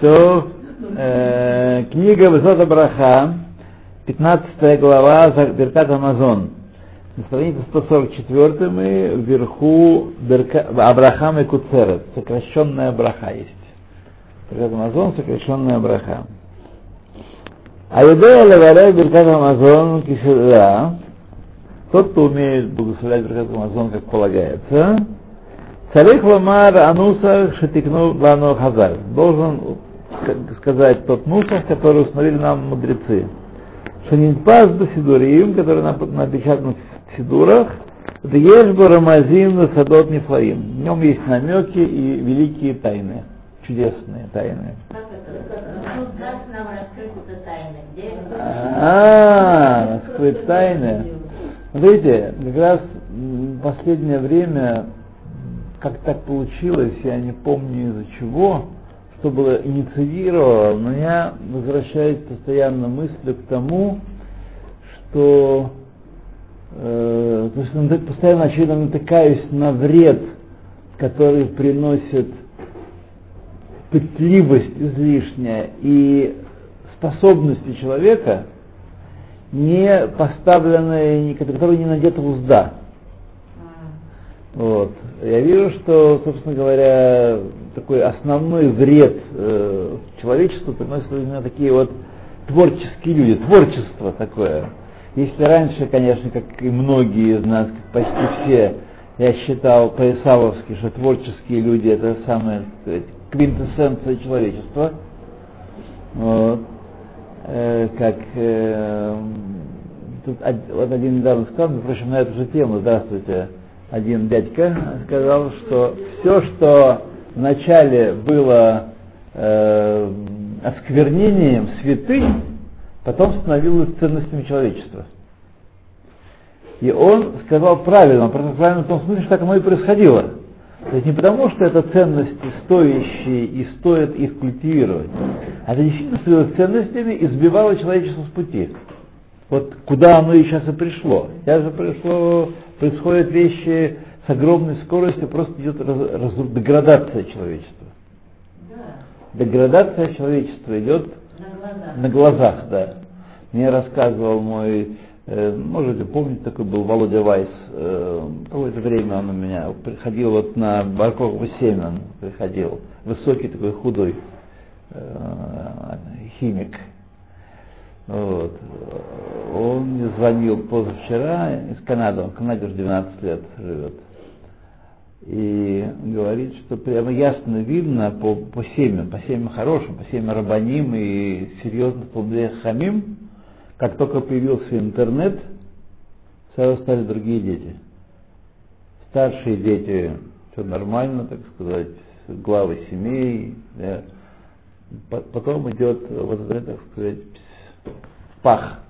То э, книга Высота Браха, 15 глава, Беркат Амазон. На странице 144 мы вверху Берка, Абрахам и Куцерет, сокращенная браха есть. Беркат Амазон, сокращенная браха. А идея леварей Беркат Амазон кишера, тот, кто умеет благословлять Беркат Амазон, как полагается, Царих ламар ануса шатикну лану хазар. Должен сказать тот нусах, который установили нам мудрецы. Шанинпас сидурим, который напечатан в сидурах, Дьешбу Рамазин Садот Нефлаим. В нем есть намеки и великие тайны, чудесные тайны. А, раскрыть тайны. Смотрите, как раз в последнее время, как так получилось, я не помню из-за чего, что было инициировало, но я возвращаюсь постоянно мыслью к тому, что э, то есть постоянно очевидно натыкаюсь на вред, который приносит пытливость излишняя и способности человека, не поставленные, которые не надета узда. Вот. Я вижу, что, собственно говоря, такой основной вред э, человечеству приносят именно такие вот творческие люди, творчество такое. Если раньше, конечно, как и многие из нас, почти все, я считал по-исавовски, что творческие люди это самая сказать, квинтэссенция человечества, вот. э, как э, тут вот один недавно сказал, впрочем, на эту же тему, здравствуйте, один дядька сказал, что все, что вначале было э, осквернением святынь, потом становилось ценностями человечества. И он сказал правильно, правильно в том смысле, что так оно и происходило. То есть не потому, что это ценности стоящие и стоит их культивировать, а это действительно становилось ценностями и сбивало человечество с пути. Вот куда оно и сейчас и пришло. Сейчас же пришло, происходят вещи с огромной скоростью, просто идет раз, раз, деградация человечества. Да. Деградация человечества идет на глазах. на глазах, да. Мне рассказывал мой Э, можете помнить, такой был Володя Вайс. Э, какое-то время он у меня приходил вот на Баркового 7, он приходил. Высокий такой худой э, химик. Вот. Он мне звонил позавчера из Канады, он в Канаде уже 12 лет живет. И говорит, что прямо ясно видно по, по семьям, по семьям хорошим, по семьям рабаним и серьезных по хамим, как только появился интернет, сразу стали другие дети. Старшие дети, все нормально, так сказать, главы семей. Да. Потом идет вот это, так сказать, пах.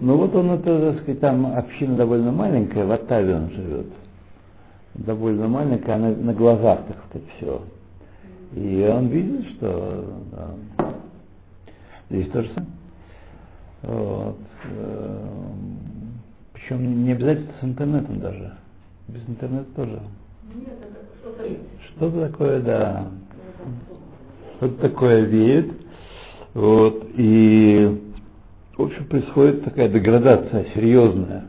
Ну вот он это, так сказать, там община довольно маленькая, в Оттаве он живет. Довольно маленькая, на, на глазах, так сказать, все. И он видит, что да, Здесь тоже самое. Вот. Эм, Причем не обязательно с интернетом даже. Без интернета тоже. Нет, что-то Что-то такое, да. Что-то такое веет. Вот. И, в общем, происходит такая деградация серьезная.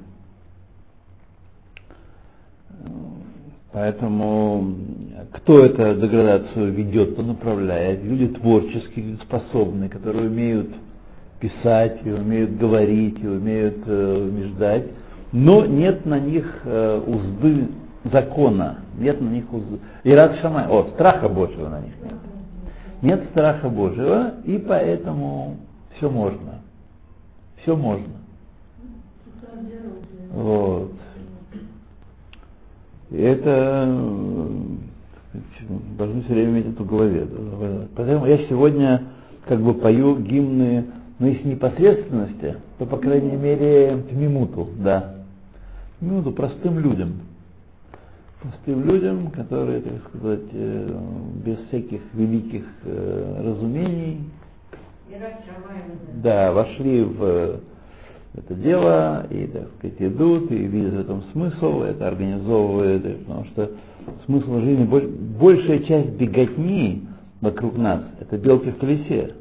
Поэтому кто эту деградацию ведет, кто направляет? Люди творческие, люди способные, которые умеют писать, и умеют говорить, и умеют э, убеждать, но нет на них э, узды закона, нет на них узды. И рад шамай, о, страха Божьего на них нет. Нет страха Божьего, и поэтому все можно. Все можно. Вот. И это должны все время иметь это в голове. Поэтому я сегодня как бы пою гимны, но если непосредственности, то, по крайней мере, в минуту, да. В минуту простым людям. Простым людям, которые, так сказать, э, без всяких великих э, разумений, да, вошли в это дело, и, так сказать, идут, и видят в этом смысл, это организовывают, потому что смысл жизни, большая часть беготни вокруг нас, это белки в колесе,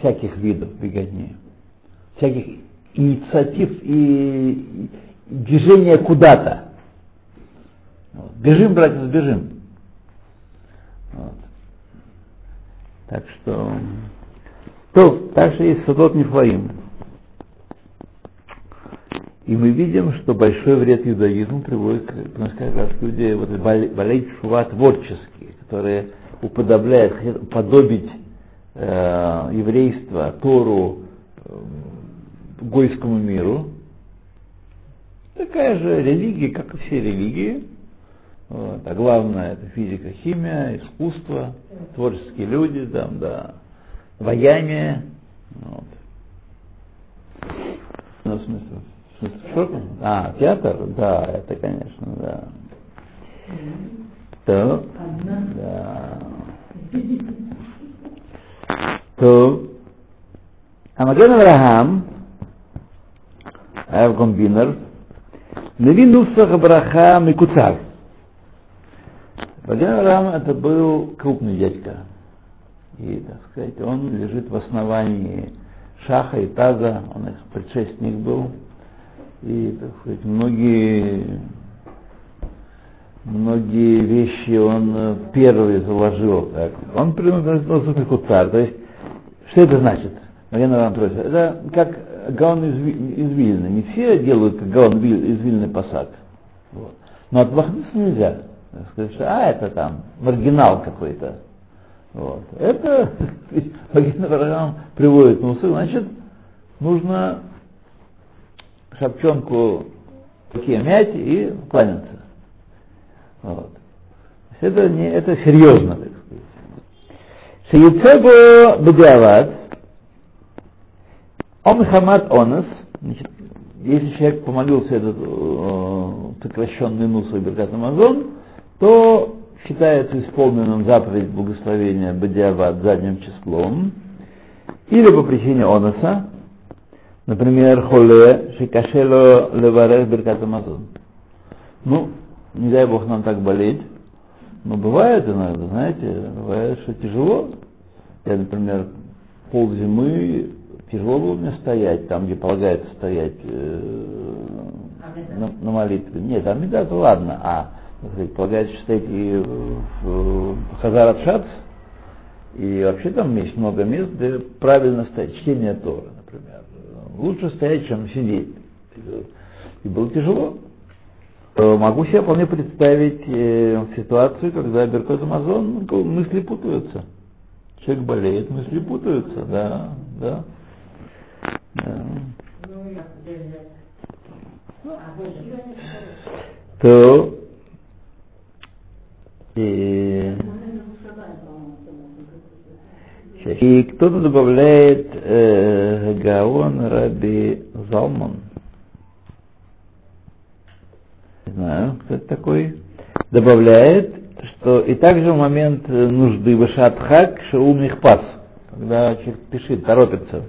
всяких видов беготни, всяких инициатив и движения куда-то. Вот. Бежим, братья, бежим. Вот. Так что, то, так что есть Садот Нефлаим. И мы видим, что большой вред иудаизму приводит к, как раз люди вот, болеть шува творческие, которые уподобляют, хотят уподобить э, еврейство, Тору э, гойскому миру. Такая же религия, как и все религии. Вот. А главное это физика, химия, искусство, творческие люди, там, да, вояние. Вот. Ну, в смысле, что? А, театр? Да, это, конечно, да. То, да. То, Амаген Авраам, Ав Гомбинер, Неви Нусах Браха Микуцар. Маген Авраам это был крупный дядька. И, так сказать, он лежит в основании Шаха и Таза, он их предшественник был. И, так сказать, многие, многие вещи он первый заложил. Так. Он принадлежал к Кутар. То есть, что это значит? Это как Гаон из. Не все делают, как Гаон из посад. Вот. Но отмахнуться нельзя. Сказать, что, а, это там маргинал какой-то. Вот. Это Маргинал приводит на значит, нужно шапчонку руке мять и кланяться. Вот. Это, не, это серьезно, так сказать. Шиецебо бедиават, он хамат онес, значит, если человек помолился этот э, сокращенный нусу и беркат Амазон, то считается исполненным заповедь благословения Бадиават задним числом, или по причине оноса, Например, холе шикашело леварех беркат амазон. Ну, не дай бог нам так болеть. Но бывает иногда, знаете, бывает, что тяжело. Я, например, пол зимы тяжело было мне стоять, там, где полагается стоять э, на, на молитве. Нет, там не это ладно, а сказать, полагается стоять и в, в Хазар Шац, и вообще там есть много мест, где правильно стоять, чтение Торы, например лучше стоять, чем сидеть. И было тяжело. Э, могу себе вполне представить э, ситуацию, когда Беркот Амазон ну, мысли путаются. Человек болеет, мысли путаются, да, да. да. То и и кто-то добавляет э, Гаон Раби Залман. Не знаю, кто это такой. Добавляет, что и также в момент нужды Башатхак Шаум пас, когда человек пишет, торопится.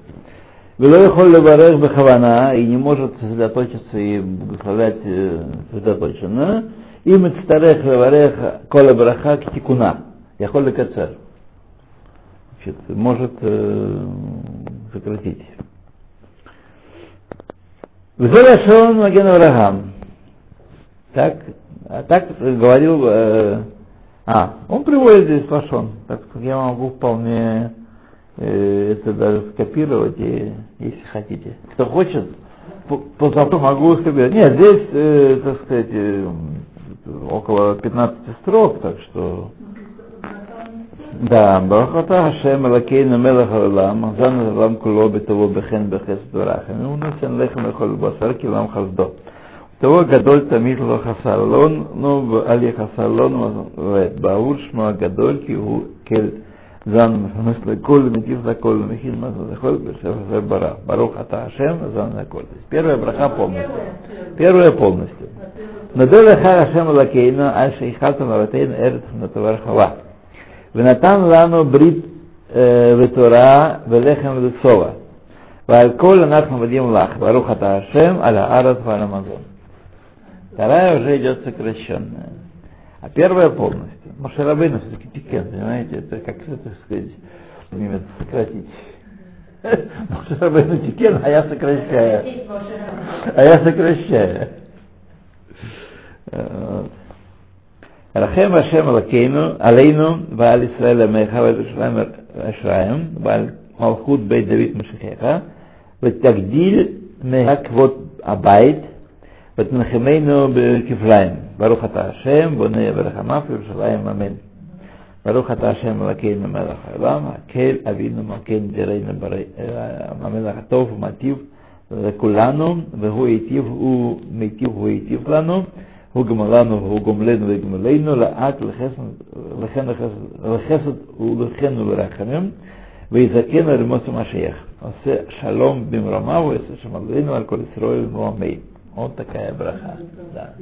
Бахавана и не может сосредоточиться и благословлять э, сосредоточенно. Цтарех леварех кола браха тикуна. Я холли кацер значит, может э, сократить. Взорашон Маген Авраам. Так, а так говорил, э, а, он приводит здесь Лашон, так как я могу вполне э, это даже скопировать, и, если хотите. Кто хочет, по, по могу скопировать. Нет, здесь, э, так сказать, э, около 15 строк, так что... Да, Барахата Хашем Элакейна Мелах Алам, Зан Алам Куло Бетово Бехен Бехес Дурахем, Унусен ну, Лехем Лехол Басар Килам Хаздо. Того Гадоль Тамид Ло Хасалон, Ну Али Хасалон Вет, Баур Шма Гадоль Кигу Кель הגדול כי הוא כל זן מפרנס לכל ומטיף לכל ומכין מה זה לכל בספר ברא. ברוך אתה השם, זן לכל. Первая браха полностью. Первая полностью. נדע לך השם אלוקינו, על שהחלתם אבותינו ארץ נטובר חווה. ונתן לנו ברית ותורה ולחם וצובע. Вальколь нахну вадим лах. Варухата Ашем, аля арат валамазон. Вторая уже идет сокращенная. А первая полностью. Машарабейна все-таки тикен, понимаете, это как это сказать, немец сократить. Машарабейна тикен, а я сокращаю. А я сокращаю. Рахем Ашем Лакейну, Алейну, Ваал Исраэля Мейхава Ишраэм, Ашраэм, Ваал Малхут Бейт Давид Машахеха, Ватагдиль Мехак Вот Абайт, ותנחמנו בכפליים. ברוך אתה השם בונה ורחמיו ירושלים אמן. ברוך אתה השם אלוקינו מלך העולם, הקל אבינו מלכנו דירנו המלך הטוב ומטיב לכולנו והוא היטיב הוא מיטיב הוא היטיב לנו הוא גמלנו והוא גומלנו וגמלנו לאט לכן לחסד ולכן ולרחמים ויזכן לרמוס המשיח. עושה שלום במרומיו ויעשה שם עלינו על כל ישראל ועמי. Вот такая браха. Да.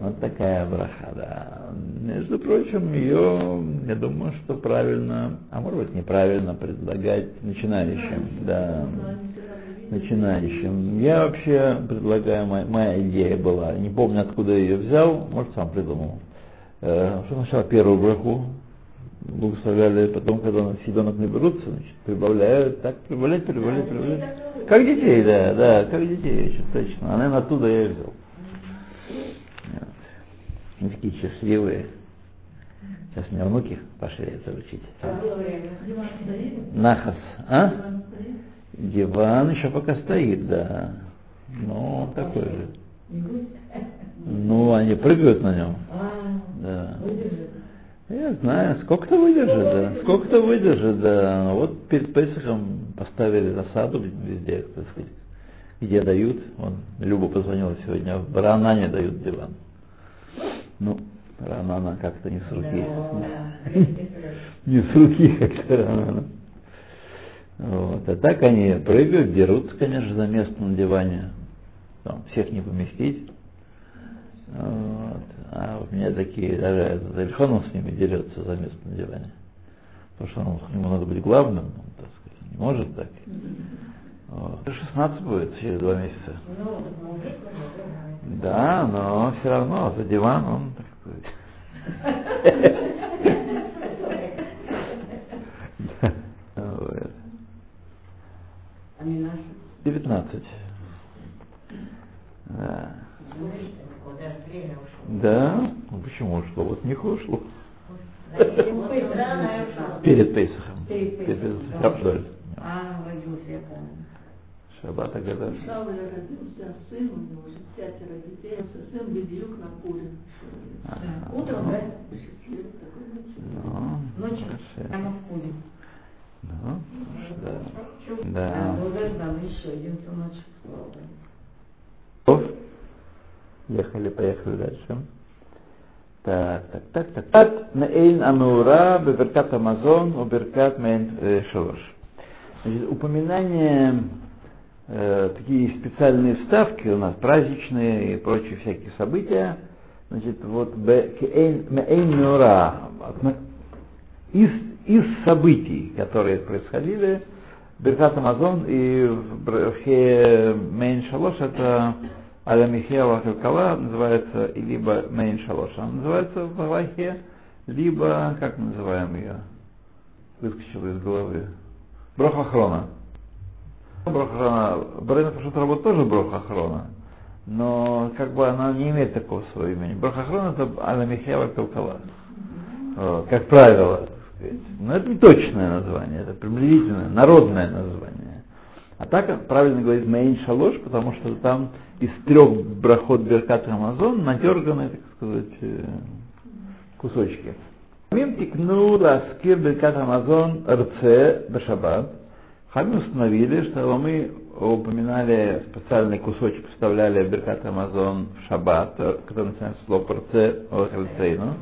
Вот такая браха, да. Между прочим, ее, я думаю, что правильно, а может быть неправильно предлагать начинающим. Да начинающим. Я вообще предлагаю, моя, моя идея была, не помню откуда я ее взял, может сам придумал, э, что сначала первую браху благословляли, потом, когда на ребенок наберутся, значит, прибавляют, так, прибавлять, прибавлять, прибавлять. Как детей, да, да, как детей, еще точно. А, наверное, оттуда я и взял. Они такие счастливые. Сейчас меня внуки пошли это учить. Нахас. А? Диван еще пока стоит, да. Ну, такой же. Ну, они прыгают на нем. Да. Я знаю, сколько-то выдержит, да. Сколько-то выдержит, да. Вот перед Песохом поставили засаду везде, так сказать, где дают. Он Люба позвонила сегодня, в Баранане дают диван. Ну, Ранана как-то не с руки. Не с руки как-то Ранана. Вот. А так они прыгают, дерутся, конечно, за место на диване. Там, всех не поместить. Вот. А у меня такие, даже Эльхонов с ними дерется за место на диване. Потому что он, ему надо быть главным, он, так сказать, не может так. Вот. 16 будет через два месяца. Да, но все равно за диван он, так сказать. 19. Да. Да? Ну почему ушло? Вот них ушло. Перед Пейсахом. Перед Пейсахом. А, родился, я помню. Шаббат Агада. Сначала я родился, сын, у него пятеро детей, сын бедюк на куре. Утром, да? Ну, Ночью прямо в пуле. Ну, да. Да. Ехали, поехали дальше. Так, так, так, так. Так, Наэйн Амура, Беверкат Амазон, Уберкат Мейн Шалош. Значит, упоминание, э, такие специальные вставки у нас, праздничные и прочие всякие события. Значит, вот Мейн Нура, из из событий, которые происходили, Беркат Амазон и Мейн Шалош это Аля Михева Калкала называется либо Мейн Шалош, она называется в Аллахе, либо, как мы называем ее, выскочила из головы, Брохохрона. Брохохрона, Брена Пашут работа тоже Брохохрона, но как бы она не имеет такого своего имени. Брохохрона это Аля Михева Калкала, как правило. Но это не точное название, это приблизительное, народное название. А так правильно говорить Мейн Шалош, потому что там из трех брахот Беркат Амазон надерганы, так сказать, э, кусочки. Хамим тикну ласкир Беркат Амазон РЦ Башабат. Хамим установили, что мы упоминали специальный кусочек, вставляли Беркат Амазон в Шаббат, который начинается слово РЦ Охальцейну.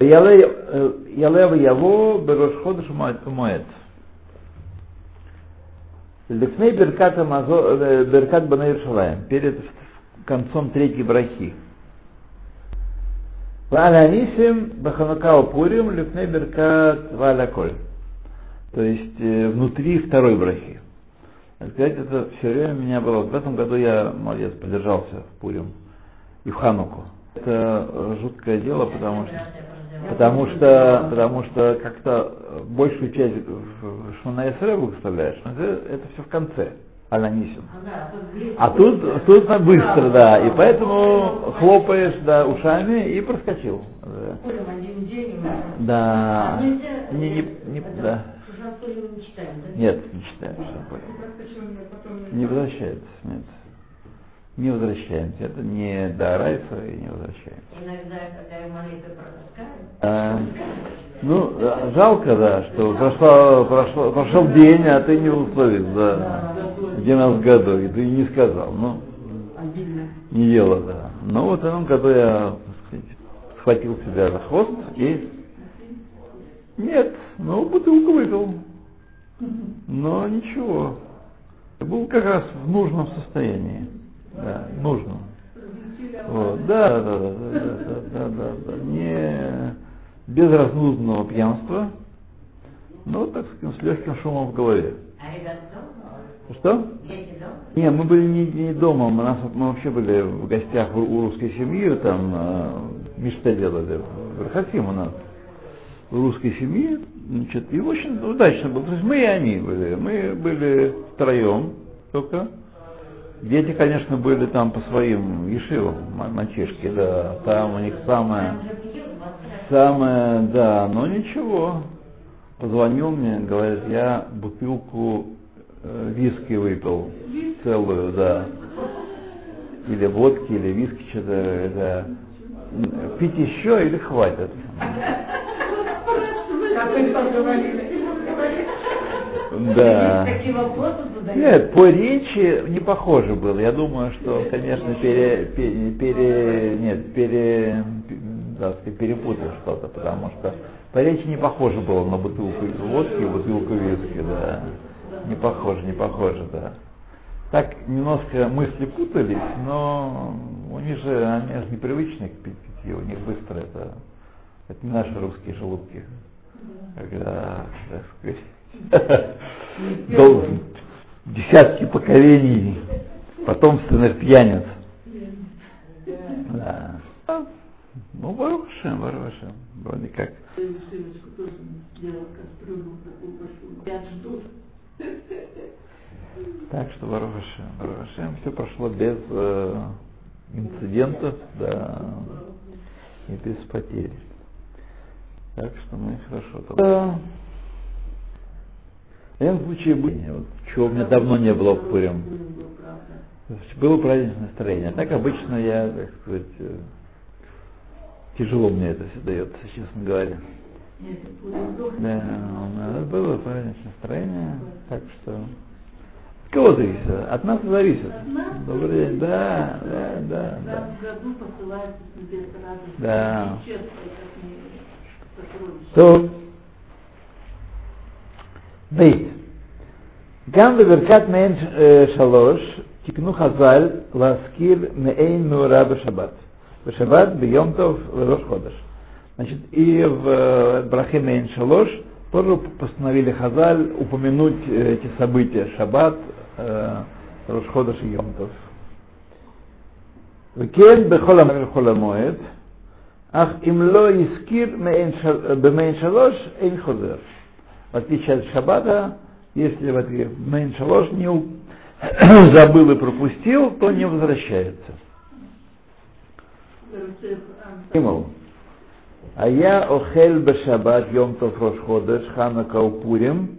Ялева Яво Берошходыш Моэт. Лифней Беркат Беркат Банаир Шалаем, перед концом третьей брахи. Валанисим Баханукао Пурим Лифней Беркат Валяколь. То есть внутри второй брахи. Сказать, это все время у меня было. В этом году я, молодец, поддержался в Пурим и в Хануку. Это жуткое дело, потому что Потому что, потому что как-то большую часть Шманаэсре благословляешь, это, это все в конце, Аланисим. А тут, тут на быстро, да, и поэтому хлопаешь да, ушами и проскочил. Да. Да. Не, не, не, да. Нет, не читаем. Не возвращается, нет не возвращаемся. Это не до Райфа и не возвращаемся. Иногда, когда молитвы пропускают. А, ну, жалко, да, что прошло, прошло, прошел день, а ты не условил, да, в 11 году, и ты не сказал. Ну, не дело, да. Но вот этом году я, так сказать, схватил себя за хвост и... Нет, ну, бутылку выпил. Но ничего. Был как раз в нужном состоянии. Да, нужно. Вот. Да, да, да, да, да, да, да, да. Не без разнузданного пьянства, но, так сказать, с легким шумом в голове. А? Что? Не, мы были не, не дома, мы, нас, мы вообще были в гостях у, у русской семьи, там э, мечта делали, в Рахатим у нас, в русской семьи, значит, и очень удачно было. То есть мы и они были, мы были втроем только, Дети, конечно, были там по своим ешивам, мальчишки, да, там у них самое, самое, да, но ничего. Позвонил мне, говорит, я бутылку э, виски выпил, целую, да. Или водки, или виски, что-то, это. Пить еще или хватит? Да. Такие вопросы задают. Нет, по речи не похоже было. Я думаю, что, конечно, пере, пере, пере нет, пере, да, перепутал что-то, потому что по речи не похоже было на бутылку водки и бутылку виски, да. Не похоже, не похоже, да. Так немножко мысли путались, но у них же, они же непривычны к питью, у них быстро это, это не наши русские желудки. Когда, так сказать, десятки поколений потомственных пьяниц. Да. Ну, Барушем, Барушем, вроде как. Так что Барушем, Барушем, все прошло без э, инцидентов, да, и без потерь. Так что мы хорошо. Да. В этом случае было, вот, чего у меня давно не было в Пурим. Было праздничное настроение. А так обычно я, так сказать, э, тяжело мне это все дается, честно говоря. Да, ну, было праздничное настроение, так что от кого зависит? От нас зависит. Добрый день, да, да, да, да. Да. Честно, как не сокровище. טוב, בית, גם בברכת מעין אה, שלוש תיקנו חז"ל להזכיר מעין מאורע בשבת. בשבת, ביום טוב וראש חודש. Значит, и в э, Брахе Мейн Шалош тоже постановили Хазаль упомянуть э, эти события Шаббат, э, Рош Ходыш и Йомтов. וכן בכל המועד ובכל המועד, אך אם לא הזכיר מעין של- במעין שלוש, אין חוזר. В отличие от Шаббата, если в ответ Мейншалош не забыл и пропустил, то не возвращается. А я охель бешабат йом тов рошходеш ханака упурим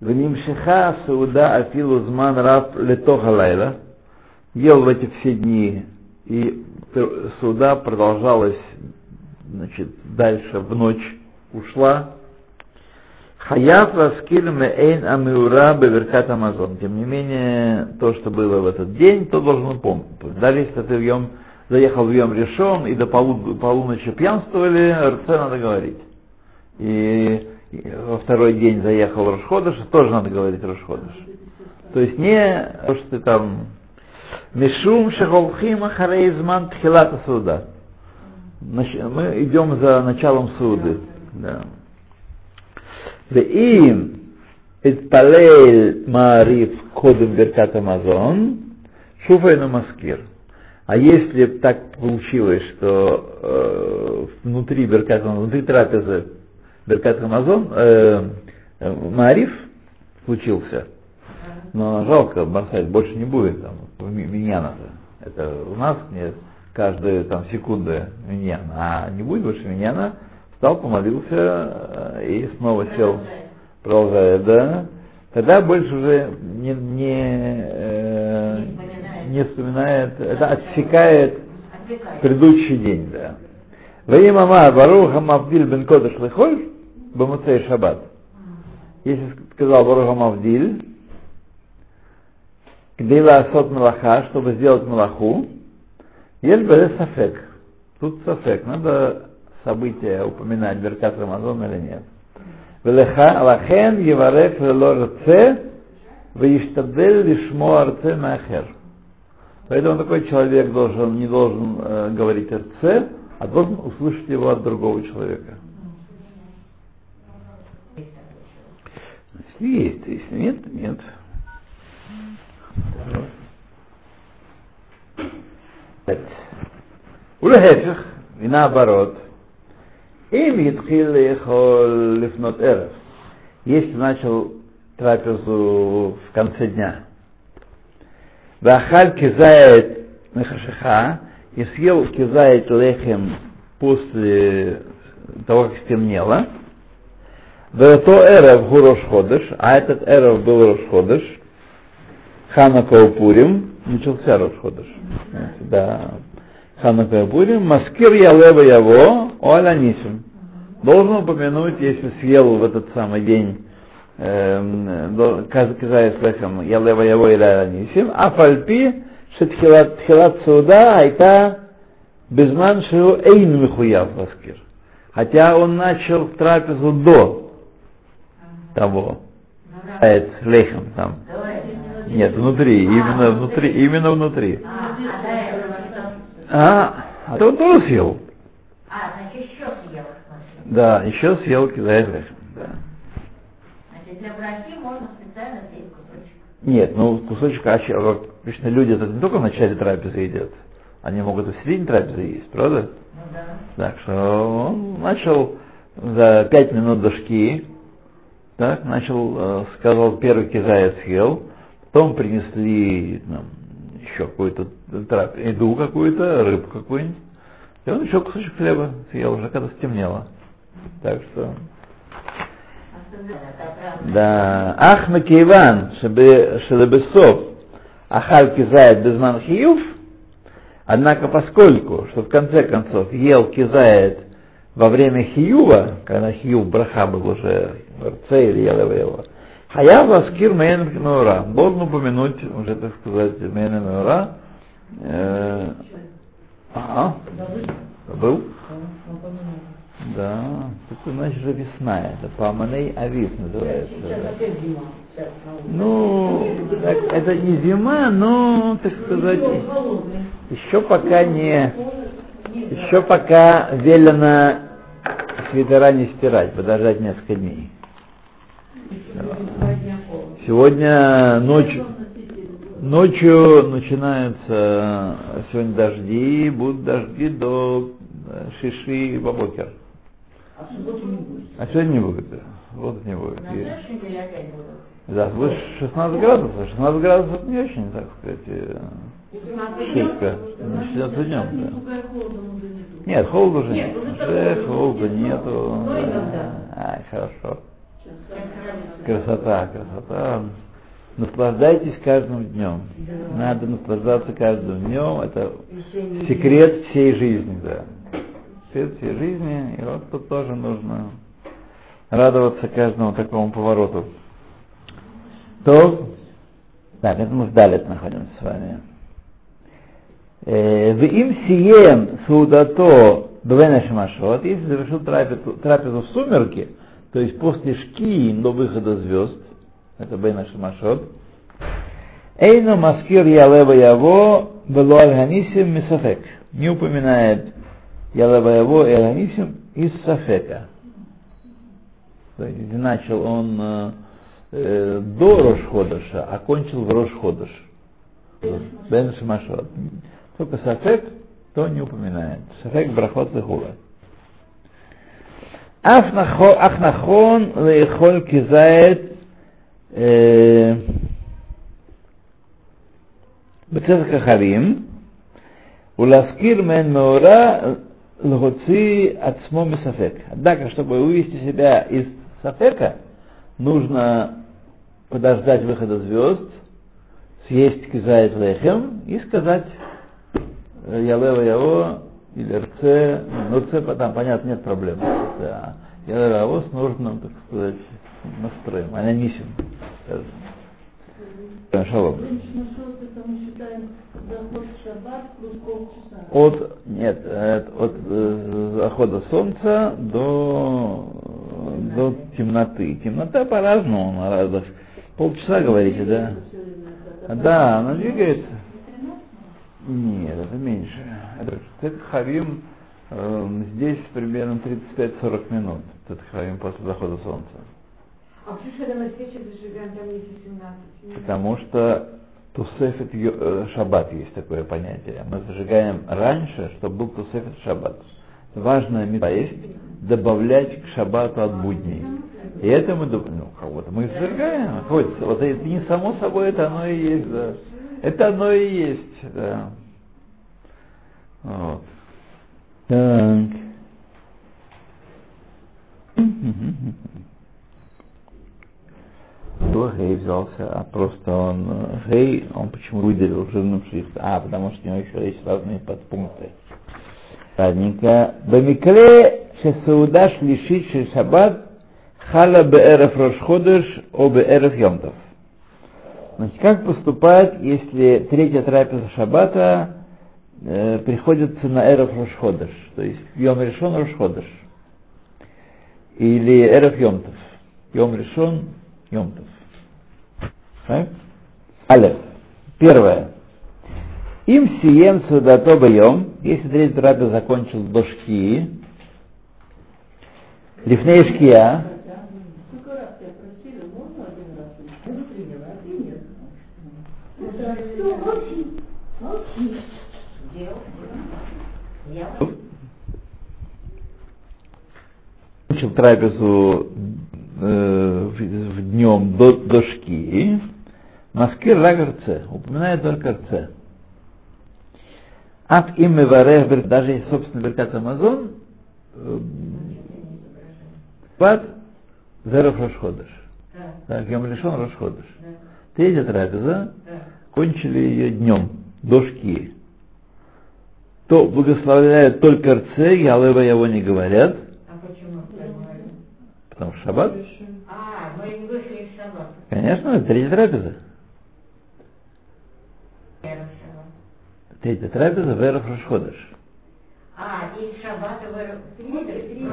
внимшиха сауда афилу зман раб летоха лайла ел в эти все дни и суда продолжалась значит, дальше в ночь ушла. Хаяв раскиль меэйн амиура беверкат амазон. Тем не менее, то, что было в этот день, то должен помнить. Даже если ты в Йом, заехал в Йом решен и до полу- полуночи пьянствовали, РЦ надо говорить. И, и во второй день заехал Рошходыш, тоже надо говорить Рошходыш. То есть не то, что ты там Мишум шехолхим ахарейзман тхилата суда. Мы идем за началом суды. Да. ואם Итпалель Маариф Кодем Беркат Амазон, Шуфайну Маскир. А если б так получилось, что э, внутри Беркат внутри трапезы Беркат Амазон, э, э, Маариф случился, но жалко бросать, больше не будет там миньяна-то. Это у нас нет каждую там секунду миньян, а не будет больше миньяна, встал, помолился э, и снова сел, продолжает, да, тогда больше уже не, не, э, не вспоминает, это отсекает предыдущий день, да. Ваимама Баруха Мавдиль бен Кодыш Лехоль Бамуцей Шаббат. Если сказал Баруха Мавдиль, Гдейла Асот Малаха, чтобы сделать Малаху, бы Сафек. Тут Сафек. Надо событие упоминать Беркат Рамазон или нет. Лахен Евареф Лорце Ваиштадель Лишмо Арце Махер. Поэтому такой человек должен, не должен э, говорить РЦ, а должен услышать его от другого человека. Если есть, если нет, нет. Улехефих, и наоборот – им Итхил Ехол Лифнот Эрев. Если начал трапезу в конце дня. Вахаль кизает нахашиха и съел кизает лехем после того, как стемнело. Вето эров гурош ходыш, а этот эров был рошходыш. Хана Каупурим, начался рошходыш. Да, Ханака Пурим, Маскир Ялева Яво, Оаланисим. Должен упомянуть, если съел в этот самый день Казая с лехом Ялева Яво или Оаланисим, а фальпи Шетхилат Суда Айта Безман Шиу Эйн Михуяв Маскир. Хотя он начал трапезу до того, это лехом там. Нет, внутри, именно внутри, именно внутри. А, а? А, а то он тоже съел. А, значит, еще съел. Да, еще съел кидает лехом. Да. Значит, для брахи можно специально съесть кусочек. Нет, ну кусочек ачи, обычно люди это не только в начале трапезы едят, они могут и в середине трапезы есть, правда? Ну да. Так что он начал за пять минут до шки, так, начал, э, сказал, первый кизает съел, потом принесли нам, еще какую-то еду какую-то, рыбу какую-нибудь, и он еще кусочек хлеба съел, уже когда стемнело. Так что, да, ах макейван, шелебесов, ахаль кизает безман хиюв, Однако, поскольку, что в конце концов ел кизает во время хиюва, когда хиюв браха был уже в рце или ел его, хаяв аскир мейн меура, должен упомянуть, уже так сказать, мейн меура, э, ага, был? Да, тут значит же весна, это Паманей Авис называется. да. Ну, так, это не зима, но, так сказать, еще пока не, еще пока велено свитера не стирать, подождать несколько дней. Сегодня ночью, ночью начинаются сегодня дожди, будут дожди до э, шиши бабокер. А сегодня не будет, да. Вот не будет. На И- следующей неделе опять будут. Да, выше 16 градусов. 16 градусов не очень, так сказать, э, шибко. Начнется днем, да. Нет, холода уже Нет, уже холода нету. И да. Ай, хорошо. Красота, красота. Наслаждайтесь каждым днем. Надо наслаждаться каждым днем. Это секрет всей жизни, да. Секрет всей жизни. И вот тут тоже нужно радоваться каждому такому повороту. То, так, это мы в Далит находимся с вами. Э, В им сием судато бвена шмашот, если завершил трапезу, трапезу в сумерки, то есть после шки до выхода звезд, это бвена шмашот, Эйно маскир ялева яво было алганисим мисафек. Не упоминает ялева яво и алганисим из сафека. То есть начал он э, э, до Рошходыша, а кончил в Рошходыш. Бен Шимашот. Только Сафек, то не упоминает. Сафек брахот лехула. אך נכון לאכול כזית בצדק החרים ולהזכיר מהן מאורע להוציא עצמו מספק. Однако, чтобы вывести себя из сафека, нужно подождать выхода звезд, съесть кизает лехем и сказать Ялева Яо или РЦ, ну РЦ там, понятно, нет проблем. Да. Ялева Яо с нужным, так сказать, настроем, а не нисим. Шалом. От, нет, от э, захода солнца до, до темноты. Темнота по-разному, на разных. Полчаса говорите, да? Да, она двигается. Нет, это меньше. Это Харим э, здесь примерно 35-40 минут. Это Харим после захода солнца. А почему когда мы свечи зажигаем, там есть 18? Потому что Тусефет э, Шаббат есть такое понятие. Мы зажигаем раньше, чтобы был Тусефет Шаббат. Важная мета есть добавлять к Шаббату от будней. И это мы ну, кого-то мы зажигаем. Вот, вот это не само собой, это оно и есть, да. Это оно и есть, да. Вот. Так. Кто Гей взялся, а просто он Гей, он почему выделил жирным шрифтом? А, потому что у него еще есть разные подпункты. Ладненько. Бамикре шесауда шлишит ши шаббат хала беэров рошходыш о беэров йомтов. Значит, как поступать, если третья трапеза шаббата э, приходится на эров рошходыш, то есть йом решен рошходыш, или эров йомтов, йом решен йомтов. Алеф. Первое. Им сием судато боем, если третий трапез закончил до шки, лифней шкия, Сколько раз тебя просили, можно один раз? Буду тренировать, и нет. Что, молчи, молчи. Закончил трапезу э, в, днем до, до шки, Маскир Рагарце, упоминает только Рце. Ат им варех, даже собственно, Беркат Амазон, пад Зеров Рошходыш. Так, Йом Лишон Рошходыш. Третья трапеза, кончили ее днем, до шки. То благословляют только Рце, Ялева его не говорят, А почему потому что шаббат. А, мы не вышли из шаббата. Конечно, это третья трапеза. Третья трапеза Веров Рошходыш. А, из шаббата.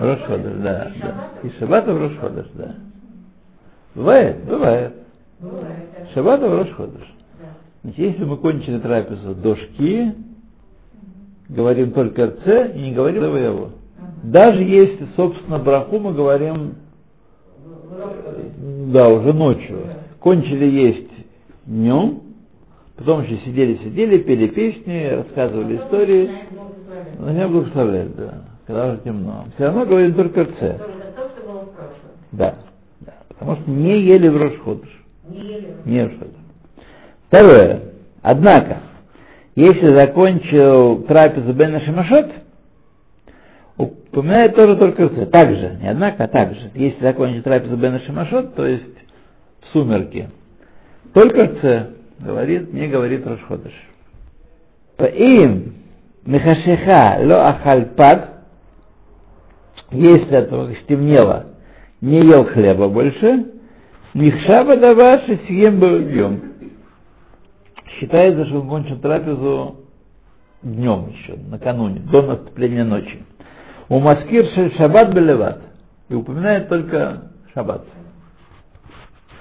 Рошходыш, да. Из да. шаббата? И Шаббата в Рошходыш, да. Бывает, бывает. Бывает. Шаббата в Рошходыш. Да. Значит, если мы кончили трапезу до шки, говорим только РЦ и не говорим его. Даже если, собственно, браху мы говорим, да, уже ночью. Кончили есть днем, потом еще сидели-сидели, пели песни, рассказывали истории. Благословлять. Меня благословляют, да, когда уже темно. Все равно говорим только прошлом. Да, да. Потому что не ели в Рошходыш. Не ели. Не в. Второе. Однако, если закончил трапезу Бен Шимашот, упоминает тоже только РЦ. Также, не однако, а также. Если закончил трапезу Бен Шимашот, то есть в сумерки, только РЦ говорит, не говорит Рошходыш. Им Мехашеха ло ахальпад, если этого стемнело, не ел хлеба больше, Михшаба даваши съем бьем. Считается, что он кончил трапезу днем еще, накануне, до наступления ночи. У маскир шель шаббат белеват. И упоминает только шаббат.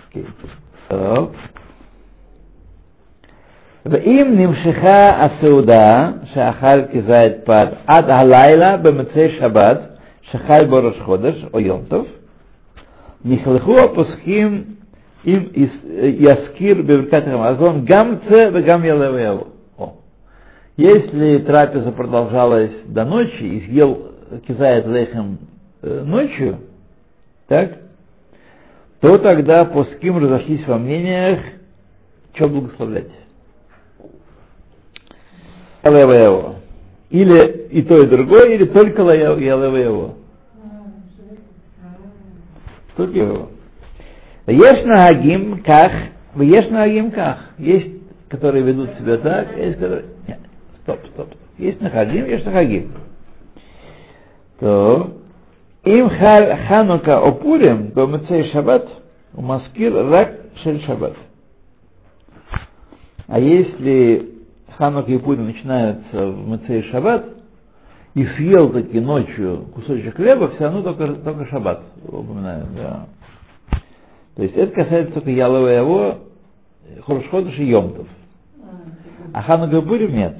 Окей. Так. ואם נמשכה הסעודה שאכל כזית פת עד הלילה במצי שבת שחל בו ראש חודש או יום טוב, נכלכו הפוסקים им яскир бевркат Амазон гамце гам ялевеу. Если трапеза продолжалась до ночи и съел кизает лехем ночью, так, то тогда по ским разошлись во мнениях, что благословлять. Ялевеу. Или и то, и другое, или только ялевеу. Только его. Есть нагим ках, есть нагим ках. Есть, которые ведут себя так, есть, которые... Нет, стоп, стоп. Есть нахагим, есть нахагим. То им ханука опурим, то мецей шаббат, у маскир рак шель шаббат. А если ханука и пурим начинаются в мецей шаббат, и съел таки ночью кусочек хлеба, все равно только, только шаббат упоминаем, да. То есть это касается только Ялова его, Хоршходыш и Йомтов. А Ханука Пурим нет.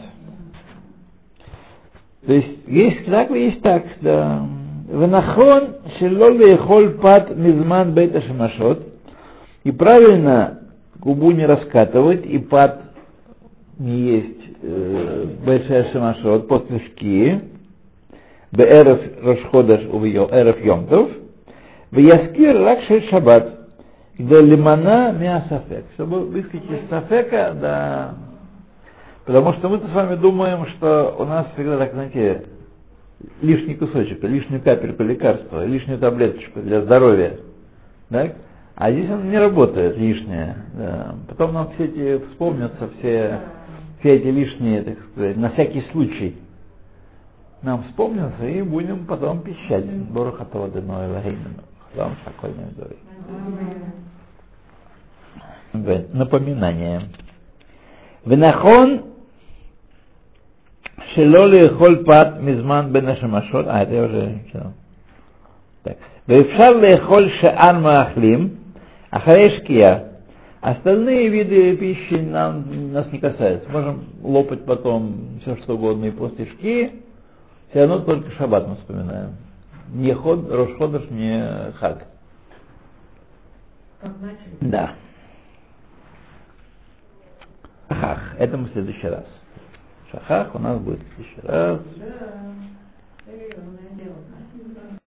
То есть есть так, есть так, да. Венахон шелоле холь пат мизман бейта шамашот. И правильно губу не раскатывать, и пат не есть э, большая шамашот после шки. Беэров Рошходаш Эров Йомтов. В Яскир Ракшель Шаббат. Где лимана миасафек. Чтобы выскочить из сафека, да. Потому что мы-то с вами думаем, что у нас всегда так, знаете, лишний кусочек, лишнюю капельку лекарства, лишнюю таблеточку для здоровья. Так? А здесь он не работает лишнее. Да. Потом нам все эти вспомнятся все, все эти лишние, так сказать, на всякий случай нам вспомнился, и будем потом пищать. Борохатова Деной Лагеймину. Хлам Шакольной Дори. Напоминание. Венахон шелоли холь пат мизман бен ашамашот. А, это я уже читал. Так. Вефшар лехоль шеан маахлим. Ахарешкия. Остальные виды пищи нам, нас не касаются. Можем лопать потом все что угодно и после шки, все равно только шаббат мы вспоминаем. Не ход, Рошходыш, не хак. Да. Шахах. Это мы в следующий раз. Шахах у нас будет в следующий раз.